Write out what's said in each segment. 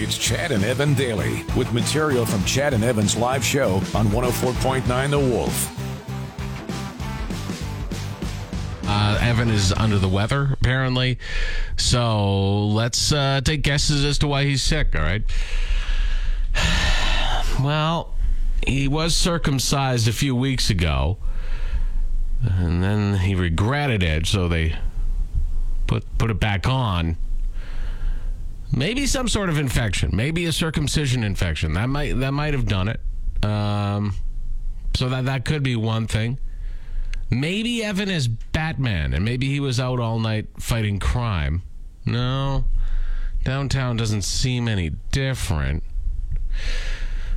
It's Chad and Evan daily with material from Chad and Evan's live show on 104.9 The Wolf. Uh, Evan is under the weather, apparently. So let's uh, take guesses as to why he's sick, all right? Well, he was circumcised a few weeks ago, and then he regretted it, so they put, put it back on. Maybe some sort of infection, maybe a circumcision infection. That might that might have done it. Um, so that that could be one thing. Maybe Evan is Batman, and maybe he was out all night fighting crime. No, downtown doesn't seem any different.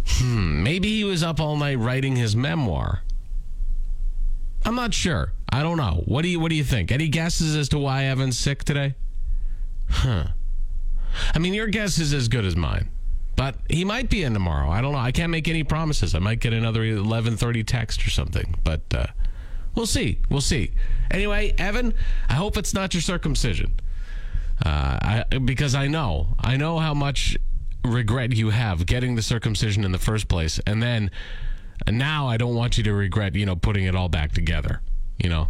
Hmm, maybe he was up all night writing his memoir. I'm not sure. I don't know. What do you What do you think? Any guesses as to why Evan's sick today? Huh. I mean, your guess is as good as mine. But he might be in tomorrow. I don't know. I can't make any promises. I might get another 11:30 text or something. But uh, we'll see. We'll see. Anyway, Evan, I hope it's not your circumcision. Uh, I, because I know, I know how much regret you have getting the circumcision in the first place, and then now I don't want you to regret, you know, putting it all back together. You know,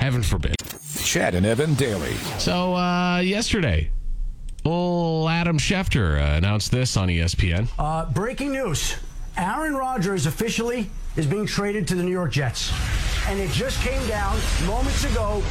heaven forbid. Chad and Evan daily. So uh, yesterday, old Adam Schefter uh, announced this on ESPN. Uh, breaking news: Aaron Rodgers officially is being traded to the New York Jets, and it just came down moments ago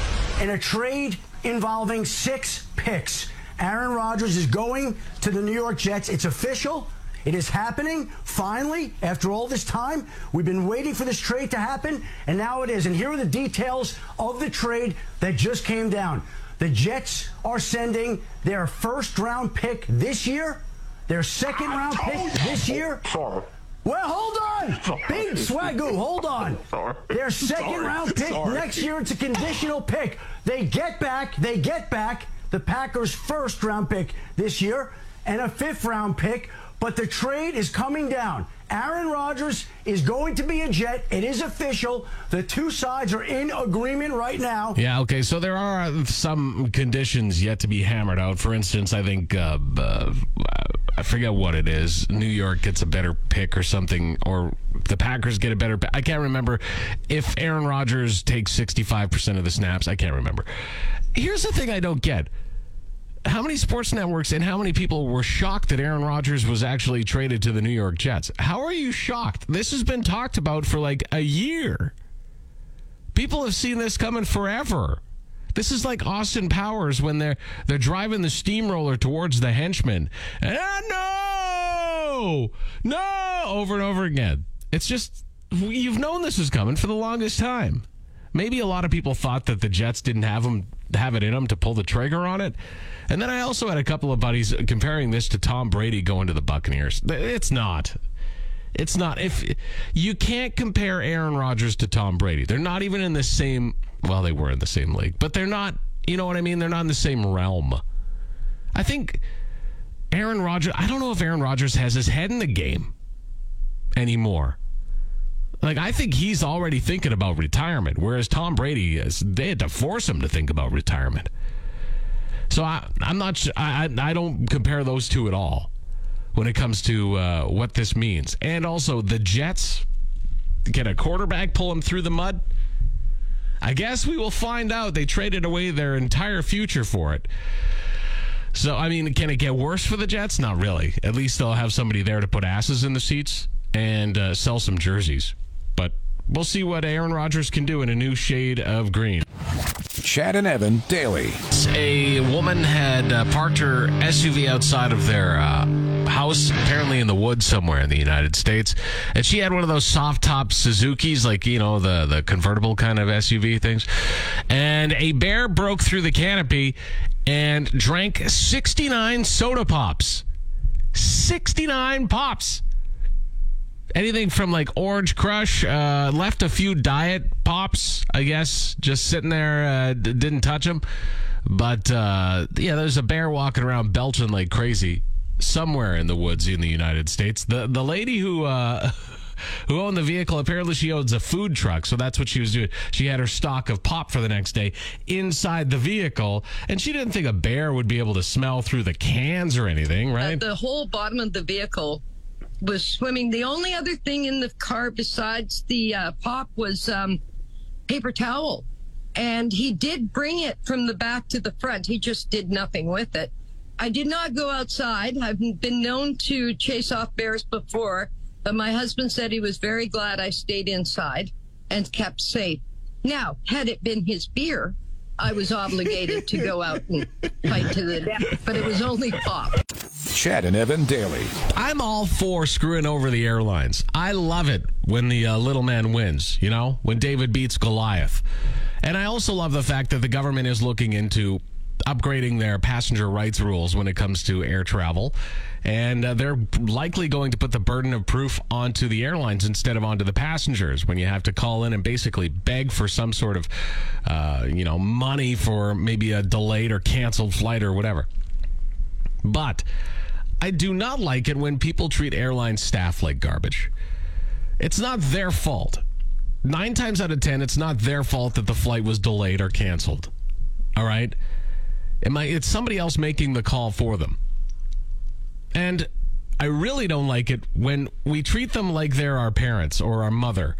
in a trade involving six picks. Aaron Rodgers is going to the New York Jets. It's official. It is happening finally after all this time. We've been waiting for this trade to happen, and now it is. And here are the details of the trade that just came down. The Jets are sending their first round pick this year, their second round pick this year. Oh, sorry. Well, hold on. Big swagoo, hold on. Sorry. Their second Sorry. round pick next year, it's a conditional pick. They get back, they get back the Packers' first round pick this year and a fifth round pick, but the trade is coming down. Aaron Rodgers is going to be a Jet. It is official. The two sides are in agreement right now. Yeah, okay. So there are some conditions yet to be hammered out. For instance, I think uh, uh, I forget what it is. New York gets a better pick or something, or the Packers get a better. I can't remember if Aaron Rodgers takes sixty-five percent of the snaps. I can't remember. Here's the thing I don't get. How many sports networks and how many people were shocked that Aaron Rodgers was actually traded to the New York Jets? How are you shocked? This has been talked about for like a year. People have seen this coming forever. This is like Austin Powers when they're they're driving the steamroller towards the henchman. No, no, over and over again. It's just you've known this was coming for the longest time. Maybe a lot of people thought that the Jets didn't have them have it in them to pull the trigger on it. And then I also had a couple of buddies comparing this to Tom Brady going to the Buccaneers. It's not. It's not. If you can't compare Aaron Rodgers to Tom Brady, they're not even in the same. Well, they were in the same league, but they're not. You know what I mean? They're not in the same realm. I think Aaron Rodgers. I don't know if Aaron Rodgers has his head in the game anymore. Like I think he's already thinking about retirement, whereas Tom Brady is. They had to force him to think about retirement. So I, I'm not. I, I don't compare those two at all when it comes to uh, what this means. And also, the Jets can a quarterback pull them through the mud? I guess we will find out. They traded away their entire future for it. So, I mean, can it get worse for the Jets? Not really. At least they'll have somebody there to put asses in the seats and uh, sell some jerseys. But we'll see what Aaron Rodgers can do in a new shade of green. Chad and Evan daily. A woman had uh, parked her SUV outside of their uh, house, apparently in the woods somewhere in the United States, and she had one of those soft top Suzuki's, like you know the the convertible kind of SUV things, and a bear broke through the canopy and drank 69 soda pops. 69 pops anything from like Orange Crush, uh, left a few diet pops, I guess, just sitting there, uh, d- didn't touch them. But uh, yeah, there's a bear walking around belching like crazy somewhere in the woods in the United States. The the lady who uh, who owned the vehicle. Apparently, she owns a food truck, so that's what she was doing. She had her stock of pop for the next day inside the vehicle, and she didn't think a bear would be able to smell through the cans or anything, right? Uh, the whole bottom of the vehicle was swimming. The only other thing in the car besides the uh, pop was um, paper towel. And he did bring it from the back to the front. He just did nothing with it. I did not go outside. I've been known to chase off bears before, but my husband said he was very glad I stayed inside and kept safe. Now, had it been his beer, I was obligated to go out and fight to the death, but it was only pop. Chad and Evan Daily. I'm all for screwing over the airlines. I love it when the uh, little man wins, you know, when David beats Goliath. And I also love the fact that the government is looking into upgrading their passenger rights rules when it comes to air travel. And uh, they're likely going to put the burden of proof onto the airlines instead of onto the passengers when you have to call in and basically beg for some sort of, uh, you know, money for maybe a delayed or canceled flight or whatever. But I do not like it when people treat airline staff like garbage. It's not their fault. Nine times out of ten, it's not their fault that the flight was delayed or canceled. All right? It's somebody else making the call for them. And I really don't like it when we treat them like they're our parents or our mother.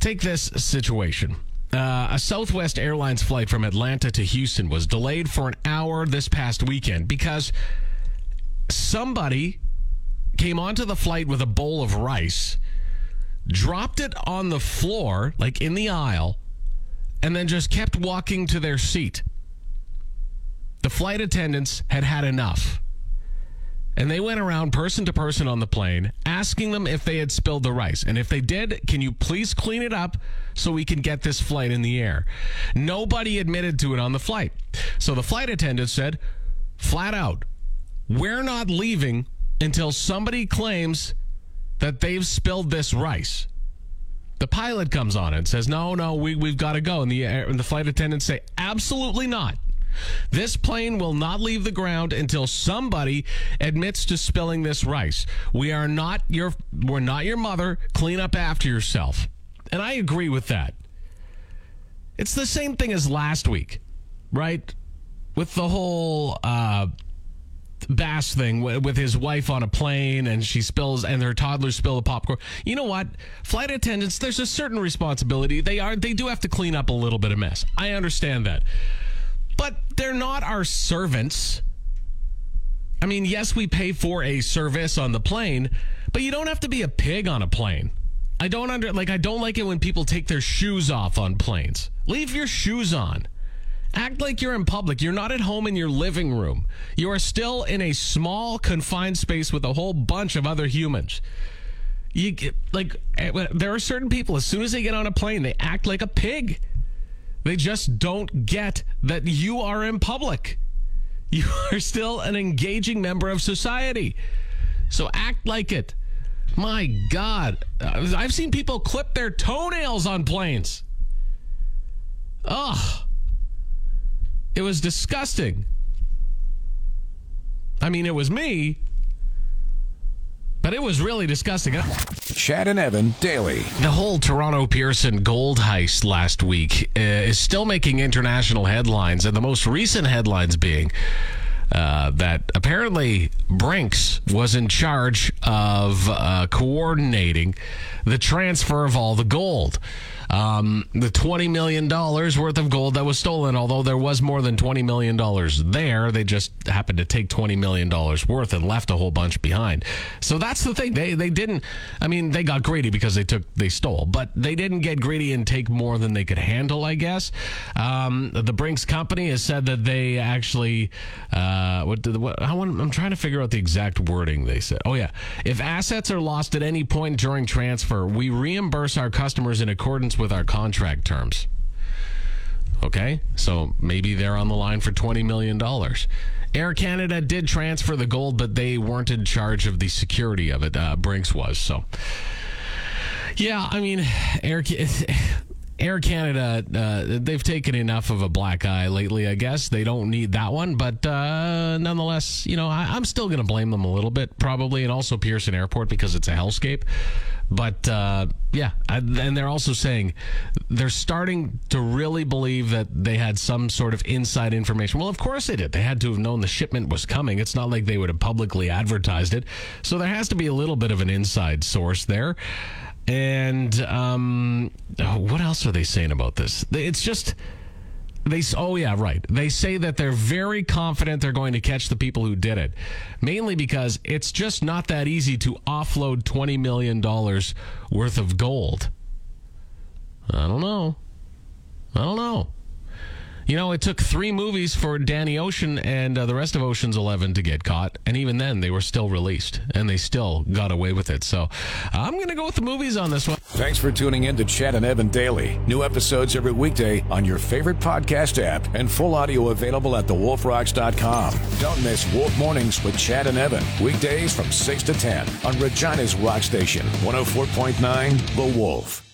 Take this situation. Uh, a Southwest Airlines flight from Atlanta to Houston was delayed for an hour this past weekend because somebody came onto the flight with a bowl of rice, dropped it on the floor, like in the aisle, and then just kept walking to their seat. The flight attendants had had enough. And they went around person to person on the plane asking them if they had spilled the rice. And if they did, can you please clean it up so we can get this flight in the air? Nobody admitted to it on the flight. So the flight attendant said, flat out, we're not leaving until somebody claims that they've spilled this rice. The pilot comes on and says, no, no, we, we've got to go. And the, and the flight attendants say, absolutely not. This plane will not leave the ground until somebody admits to spilling this rice. We are not your we're not your mother. Clean up after yourself. And I agree with that. It's the same thing as last week, right? With the whole uh, Bass thing with his wife on a plane and she spills and her toddler spill the popcorn. You know what? Flight attendants, there's a certain responsibility. They are they do have to clean up a little bit of mess. I understand that. But they're not our servants. I mean, yes, we pay for a service on the plane, but you don't have to be a pig on a plane. I don't under like I don't like it when people take their shoes off on planes. Leave your shoes on. Act like you're in public. You're not at home in your living room. You are still in a small confined space with a whole bunch of other humans. You get like eh, there are certain people as soon as they get on a plane, they act like a pig. They just don't get that you are in public. You are still an engaging member of society. So act like it. My God. I've seen people clip their toenails on planes. Ugh. It was disgusting. I mean, it was me, but it was really disgusting. Chad and Evan daily. The whole Toronto Pearson gold heist last week uh, is still making international headlines, and the most recent headlines being uh, that apparently Brinks was in charge of uh, coordinating the transfer of all the gold um, the $20 million worth of gold that was stolen, although there was more than $20 million there, they just happened to take $20 million worth and left a whole bunch behind. So that's the thing. They, they didn't, I mean, they got greedy because they took, they stole, but they didn't get greedy and take more than they could handle, I guess. Um, the Brinks company has said that they actually, uh, what, what I want, I'm trying to figure out the exact wording they said. Oh, yeah. If assets are lost at any point during transfer, we reimburse our customers in accordance with our contract terms. Okay, so maybe they're on the line for $20 million. Air Canada did transfer the gold, but they weren't in charge of the security of it. Uh, Brinks was. So, yeah, I mean, Air. Air Canada, uh, they've taken enough of a black eye lately, I guess. They don't need that one. But uh, nonetheless, you know, I, am still going to blame them a little bit, probably, and also Pearson Airport because it's a hellscape. But uh, yeah, and they're also saying they're starting to really believe that they had some sort of inside information. Well, of course they did. They had to have known the shipment was coming. It's not like they would have publicly advertised it. So there has to be a little bit of an inside source there. And um, what else are they saying about this? It's just they oh yeah right. They say that they're very confident they're going to catch the people who did it mainly because it's just not that easy to offload 20 million dollars worth of gold. I don't know. I don't know you know, it took three movies for Danny Ocean and uh, the rest of Ocean's Eleven to get caught, and even then, they were still released, and they still got away with it. So, I'm going to go with the movies on this one. Thanks for tuning in to Chad and Evan Daily. New episodes every weekday on your favorite podcast app, and full audio available at thewolfrocks.com. Don't miss Wolf Mornings with Chad and Evan weekdays from six to ten on Regina's Rock Station, 104.9 The Wolf.